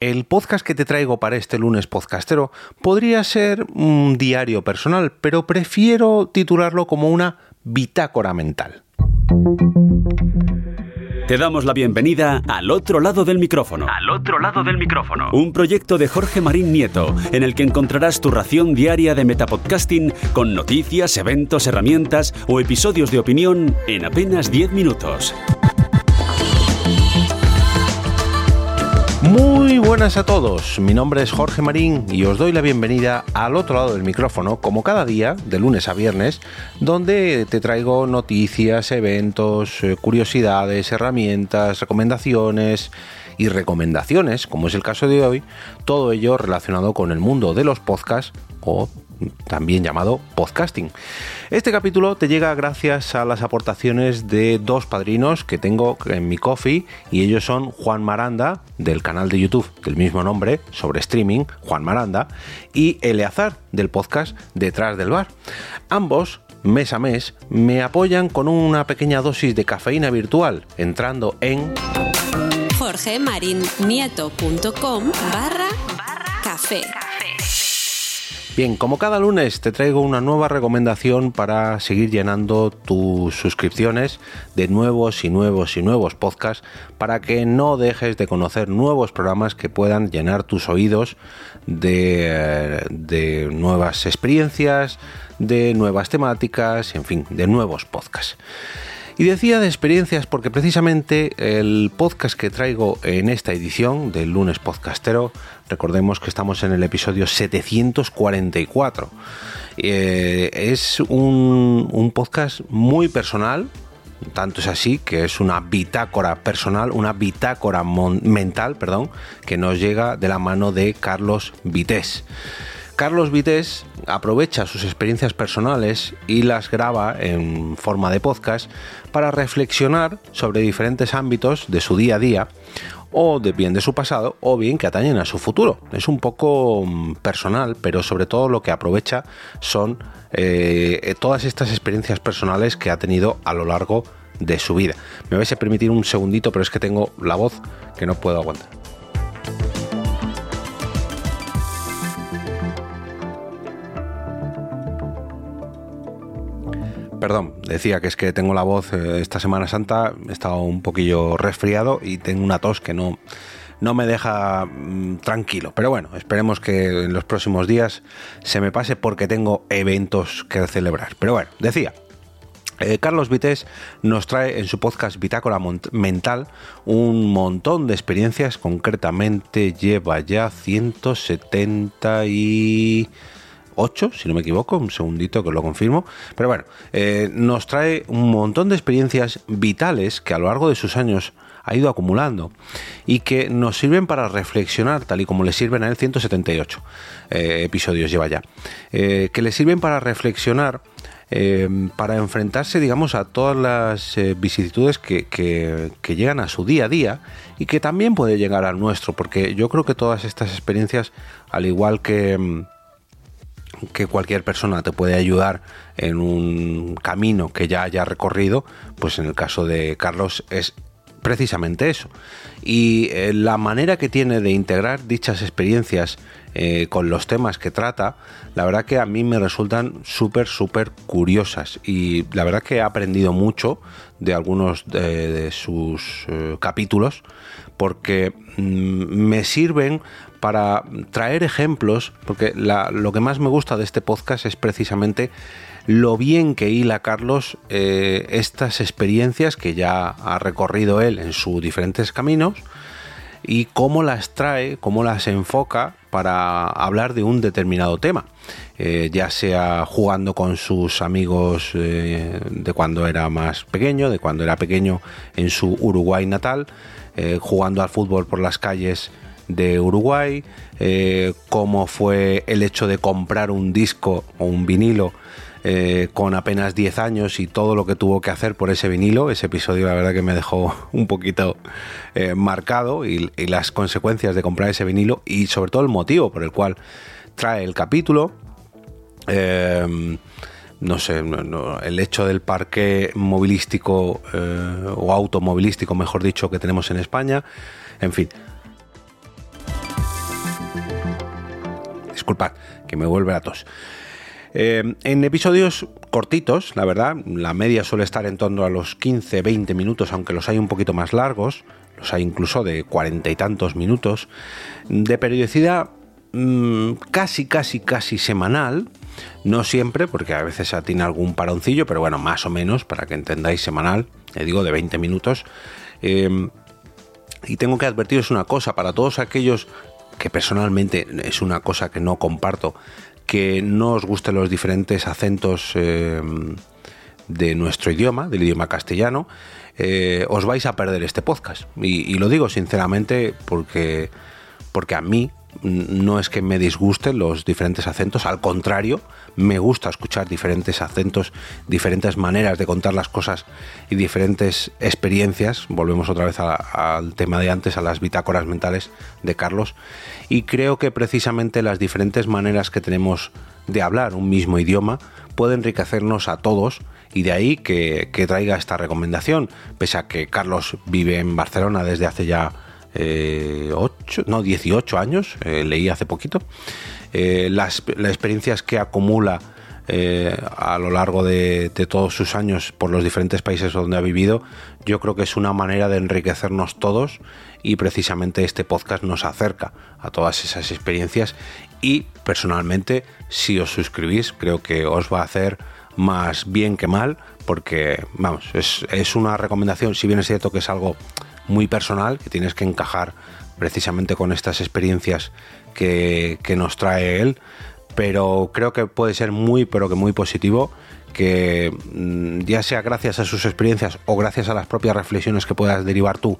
El podcast que te traigo para este lunes podcastero podría ser un diario personal, pero prefiero titularlo como una bitácora mental. Te damos la bienvenida al otro lado del micrófono. Al otro lado del micrófono. Un proyecto de Jorge Marín Nieto, en el que encontrarás tu ración diaria de metapodcasting con noticias, eventos, herramientas o episodios de opinión en apenas 10 minutos. Muy buenas a todos, mi nombre es Jorge Marín y os doy la bienvenida al otro lado del micrófono, como cada día, de lunes a viernes, donde te traigo noticias, eventos, eh, curiosidades, herramientas, recomendaciones y recomendaciones, como es el caso de hoy, todo ello relacionado con el mundo de los podcasts o también llamado podcasting. Este capítulo te llega gracias a las aportaciones de dos padrinos que tengo en mi coffee y ellos son Juan Maranda del canal de YouTube del mismo nombre sobre streaming, Juan Maranda, y Eleazar del podcast Detrás del Bar. Ambos mes a mes me apoyan con una pequeña dosis de cafeína virtual entrando en jorgemarinieto.com barra café. Bien, como cada lunes te traigo una nueva recomendación para seguir llenando tus suscripciones de nuevos y nuevos y nuevos podcasts para que no dejes de conocer nuevos programas que puedan llenar tus oídos de, de nuevas experiencias, de nuevas temáticas, en fin, de nuevos podcasts. Y decía de experiencias porque precisamente el podcast que traigo en esta edición del lunes podcastero, recordemos que estamos en el episodio 744, eh, es un, un podcast muy personal, tanto es así que es una bitácora personal, una bitácora mental, perdón, que nos llega de la mano de Carlos Vités. Carlos Vités aprovecha sus experiencias personales y las graba en forma de podcast para reflexionar sobre diferentes ámbitos de su día a día o de bien de su pasado o bien que atañen a su futuro. Es un poco mm, personal, pero sobre todo lo que aprovecha son eh, todas estas experiencias personales que ha tenido a lo largo de su vida. Me vais a permitir un segundito, pero es que tengo la voz que no puedo aguantar. Perdón, decía que es que tengo la voz eh, esta Semana Santa, he estado un poquillo resfriado y tengo una tos que no, no me deja mm, tranquilo. Pero bueno, esperemos que en los próximos días se me pase porque tengo eventos que celebrar. Pero bueno, decía, eh, Carlos Vites nos trae en su podcast Bitácora Mental un montón de experiencias, concretamente lleva ya 170 y... 8, si no me equivoco, un segundito que lo confirmo. Pero bueno, eh, nos trae un montón de experiencias vitales que a lo largo de sus años ha ido acumulando y que nos sirven para reflexionar, tal y como le sirven a él 178 eh, episodios lleva ya, eh, que le sirven para reflexionar. para enfrentarse, digamos, a todas las vicisitudes que, que, llegan a su día a día y que también puede llegar al nuestro, porque yo creo que todas estas experiencias, al igual que, mm, que cualquier persona te puede ayudar en un camino que ya haya recorrido, pues en el caso de Carlos es precisamente eso. Y eh, la manera que tiene de integrar dichas experiencias eh, con los temas que trata, la verdad que a mí me resultan súper, súper curiosas. Y la verdad que he aprendido mucho de algunos de, sus eh, capítulos, porque mm, me sirven para traer ejemplos, porque lo que más me gusta de este podcast es precisamente lo bien que hila Carlos eh, estas experiencias que ya ha recorrido él en sus diferentes caminos y cómo las trae, cómo las enfoca para hablar de un determinado tema, eh, ya sea jugando con sus amigos eh, de cuando era más pequeño, de cuando era pequeño en su Uruguay natal, jugando al fútbol por las calles de Uruguay, eh, cómo fue el hecho de comprar un disco o un vinilo eh, con apenas 10 años y todo lo que tuvo que hacer por ese vinilo. Ese episodio la verdad que me dejó un poquito eh, marcado y, las consecuencias de comprar ese vinilo y sobre todo el motivo por el cual trae el capítulo. no sé, el hecho del parque movilístico o automovilístico, mejor dicho, que tenemos en España. En fin, disculpad, que me vuelve a tos. Eh, en episodios cortitos, la verdad, la media suele estar en torno a los 15-20 minutos, aunque los hay un poquito más largos, los hay incluso de cuarenta y tantos minutos, de periodicidad mm, casi, casi, casi semanal, no siempre, porque a veces tiene algún paroncillo, pero bueno, más o menos, para que entendáis semanal, le digo de 20 minutos. Eh, y tengo que advertiros una cosa, para todos aquellos que personalmente es una cosa que no comparto, que no os gusten los diferentes acentos eh, de nuestro idioma, del idioma castellano, eh, os vais a perder este podcast. Y, lo digo sinceramente porque, porque a mí no es que me disgusten los diferentes acentos, al contrario, me gusta escuchar diferentes acentos, diferentes maneras de contar las cosas y diferentes experiencias. Volvemos otra vez al tema de antes, a las bitácoras mentales de Carlos y creo que precisamente las diferentes maneras que tenemos de hablar un mismo idioma puede enriquecernos a todos y de ahí que, traiga esta recomendación, pese a que Carlos vive en Barcelona desde hace ya eh, 8, no, 18 años, eh, leí hace poquito, eh, las, las, experiencias que acumula eh, a lo largo de, de, todos sus años por los diferentes países donde ha vivido, yo creo que es una manera de enriquecernos todos y precisamente este podcast nos acerca a todas esas experiencias. Y personalmente si os suscribís creo que os va a hacer más bien que mal porque vamos es, es una recomendación. Si bien es cierto que es algo muy personal que tienes que encajar precisamente con estas experiencias que, que nos trae él pero creo que puede ser muy pero que muy positivo que mm, ya sea gracias a sus experiencias o gracias a las propias reflexiones que puedas derivar tú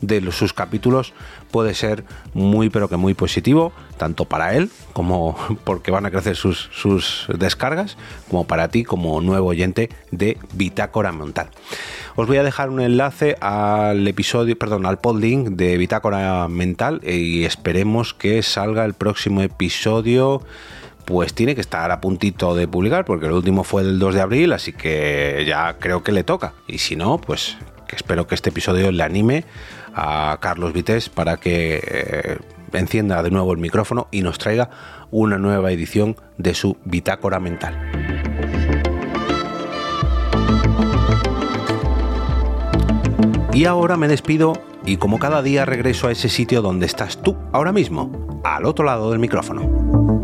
de sus capítulos, puede ser muy pero que muy positivo, tanto para él como porque van a crecer sus, sus descargas, como para ti como nuevo oyente de Bitácora Mental. Os voy a dejar un enlace al episodio, perdón, al podlink de Bitácora Mental y esperemos que salga el próximo episodio pues tiene que estar a puntito de publicar, porque el último fue del 2 de abril, así que ya creo que le toca. Y si no, pues espero que este episodio le anime a Carlos Vites para que eh, encienda de nuevo el micrófono y nos traiga una nueva edición de su bitácora mental. Y ahora me despido y como cada día regreso a ese sitio donde estás tú ahora mismo, al otro lado del micrófono.